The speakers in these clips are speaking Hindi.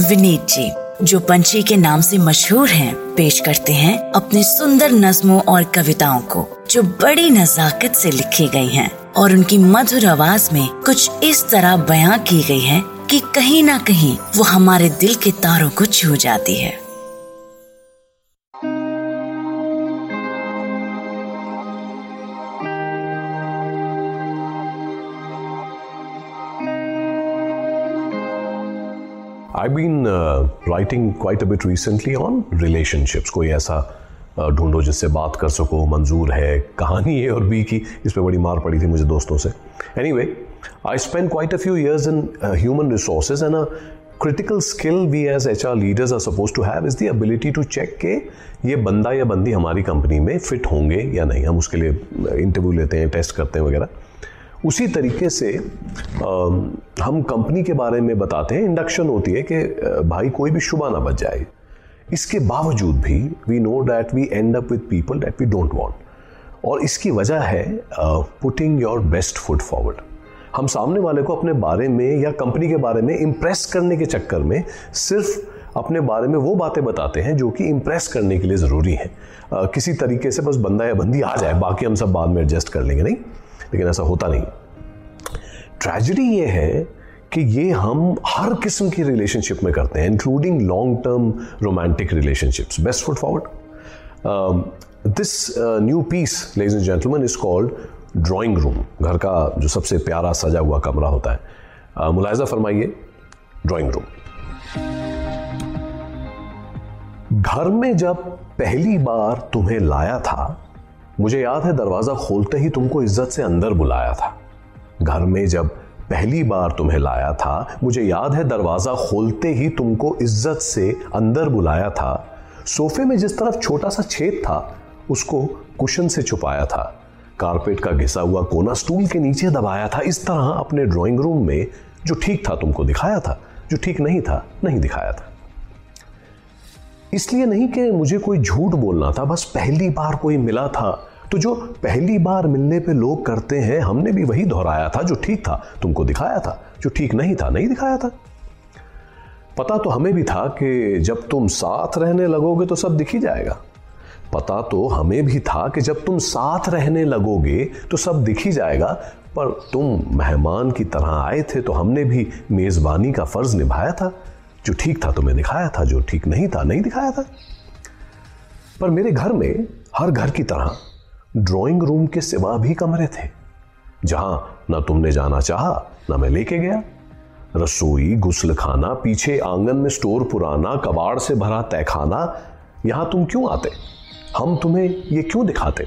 विनीत जी जो पंछी के नाम से मशहूर हैं, पेश करते हैं अपने सुंदर नज्मों और कविताओं को जो बड़ी नजाकत से लिखी गई हैं और उनकी मधुर आवाज़ में कुछ इस तरह बयां की गई है कि कहीं ना कहीं वो हमारे दिल के तारों को छू जाती है। I've been uh, writing quite a bit recently on relationships. कोई ऐसा uh, ढूंढो जिससे बात कर सको मंजूर है कहानी ए और बी की। इस पर बड़ी मार पड़ी थी मुझे दोस्तों से। Anyway I spend quite a few years in human resources and a critical skill we as H R leaders are suppose to have is the ability to check के ये बंदा या बंदी हमारी कंपनी में फिट होंगे या नहीं। हम उसके लिए इंटरव्यू लेते हैं टेस्ट करते हैं वगैरह। उसी तरीके से हम कंपनी के बारे में बताते हैं। इंडक्शन होती है कि भाई कोई भी शुबा ना बच जाए। इसके बावजूद भी we know that we end up with people that we don't want और इसकी वजह है putting your best foot forward हम सामने वाले को अपने बारे में या कंपनी के बारे में इम्प्रेस करने के चक्कर में सिर्फ़ अपने बारे में वो बातें बताते हैं जो कि इम्प्रेस करने के लिए ज़रूरी हैं। किसी तरीके से बस बंदा या बंदी आ जाए, बाकी हम सब बाद में एडजस्ट कर लेंगे, नहीं? लेकिन ऐसा होता नहीं। ट्रेजिडी ये है कि ये हम हर किस्म की रिलेशनशिप में करते हैं including long term romantic relationships best foot forward this new piece ladies and gentleman is called drawing room घर का जो सबसे प्यारा सजा हुआ कमरा होता है। Uh, मुलायजा फरमाइए ड्राइंग रूम घर में जब पहली बार तुम्हें लाया था मुझे याद है दरवाज़ा खोलते ही तुमको इज़्ज़त से अंदर बुलाया था। घर में जब पहली बार तुम्हें लाया था, मुझे याद है दरवाज़ा खोलते ही तुमको इज़्ज़त से अंदर बुलाया था। सोफे में जिस तरफ़ छोटा सा छेद था, उसको कुशन से छुपाया था। कारपेट का घिसा हुआ कोना स्टूल के नीचे दबाया था। इस तरह अपने ड्राइंग रूम में जो ठीक था तुमको दिखाया था, जो ठीक नहीं था, नहीं दिखाया था। इसलिए नहीं कि मुझे कोई झूठ बोलना था, बस पहली बार कोई मिला था। तो जो पहली बार मिलने पे लोग करते हैं, हमने भी वही दोहराया था जो ठीक था। तुमको दिखाया था, जो ठीक नहीं था, नहीं दिखाया था। पता तो हमें भी था कि जब तुम साथ रहने लगोगे तो सब दिख ही जाएगा। पता तो हमें भी था कि जब तुम साथ रहने लगोगे तो सब दिख ही जाएगा, पर तुम मेहमान की तरह आए थे तो हमने भी मेज़बानी का फ़र्ज़ निभाया था। जो ठीक था तुम्हें दिखाया था, जो ठीक नहीं था, नहीं दिखाया था। पर मेरे घर में, हर घर की तरह ड्राइंग रूम के सिवा भी कमरे थे। जहाँ ना तुमने जाना चाहा, ना मैं लेके गया। रसोई, गुस्ल खाना, पीछे आँगन में स्टोर पुराना, कबाड़ से भरा तहखाना यहाँ तुम क्यों आते? हम तुम्हें ये क्यों दिखाते?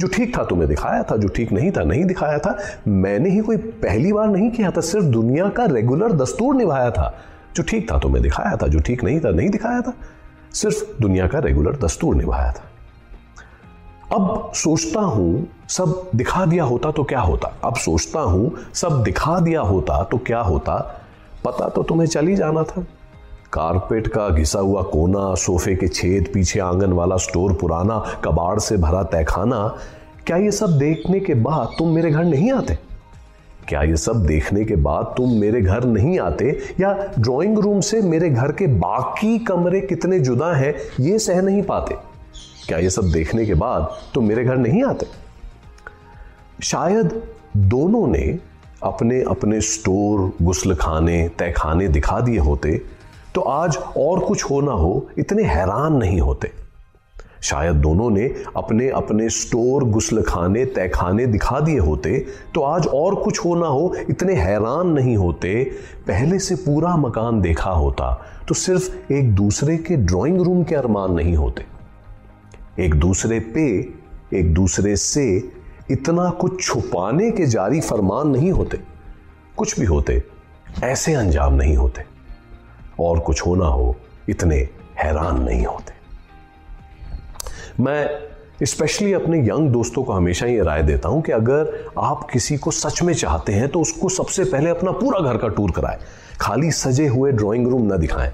जो ठीक था तुम्हें दिखाया था, जो ठीक नहीं था, नहीं दिखाया था, मैंने ही कोई पहली बार नहीं किया था, सिर्फ़ दुनिया का रेगुलर दस्तूर निभाया था। जो ठीक था तुम्हें दिखाया था, जो ठीक नहीं था, नहीं दिखाया था। सिर्फ़ दुनिया का रेगुलर दस्तूर निभाया था। अब सोचता हूँ, सब दिखा दिया होता तो क्या होता? अब सोचता हूँ, सब दिखा दिया होता तो क्या होता? पता तो तुम्हें चल ही जाना था। कारपेट का घिसा हुआ कोना, सोफे के छेद, पीछे आँगन वाला स्टोर पुराना, कबाड़ से भरा तहखाना, क्या ये सब देखने के बाद तुम मेरे घर नहीं आते? क्या ये सब देखने के बाद तुम मेरे घर नहीं आते? या ड्राइंग रूम से मेरे घर के बाकी कमरे कितने जुदा हैं, ये सह नहीं पाते? क्या ये सब देखने के बाद तुम मेरे घर नहीं आते? शायद दोनों ने अपने अपने स्टोर गुस्ल खाने तहखाने दिखा दिए होते तो आज और कुछ हो ना हो, इतने हैरान नहीं होते। शायद दोनों ने अपने अपने स्टोर गुस्ल खाने तहखाने दिखा दिए होते तो आज और कुछ हो ना हो, इतने हैरान नहीं होते। पहले से पूरा मकान देखा होता तो सिर्फ़ एक दूसरे के ड्राइंग रूम के अरमान नहीं होते। एक दूसरे पे, एक दूसरे से इतना कुछ छुपाने के जारी फरमान नहीं होते। कुछ भी होते, ऐसे अंजाम नहीं होते। और कुछ होना हो, इतने हैरान नहीं होते। मैं स्पेशली अपने यंग दोस्तों को हमेशा ये राय देता हूँ कि अगर आप किसी को सच में चाहते हैं तो उसको सबसे पहले अपना पूरा घर का टूर कराएँ। खाली सजे हुए ड्राइंग रूम ना दिखाएँ।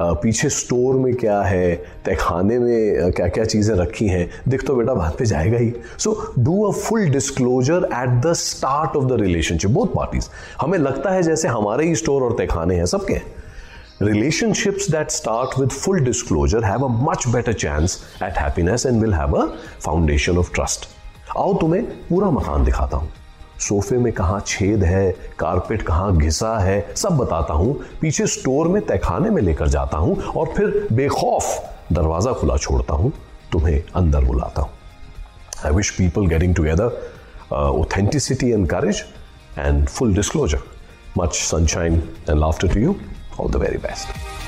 पीछे स्टोर में क्या है तहखाने में क्या क्या चीज़ें रखी हैं, दिख तो बेटा बात पे जाएगा ही। So do a full disclosure at the start of the relationship both parties हमें लगता है जैसे हमारे ही स्टोर और तहखाने हैं, सबके। Relationships that start with full disclosure have a much better chance at happiness and will have a foundation of trust. आओ तुम्हें पूरा मकान दिखाता हूँ। सोफे में कहा छेद है, कारपेट कहाँ घिसा है, सब बताता हूँ। पीछे स्टोर में तहखाने में लेकर जाता हूँ और फिर बेखौफ दरवाज़ा खुला छोड़ता हूँ, तुम्हें अंदर बुलाता हूँ। I wish people getting together authenticity and courage and full disclosure much sunshine and laughter to you all the very best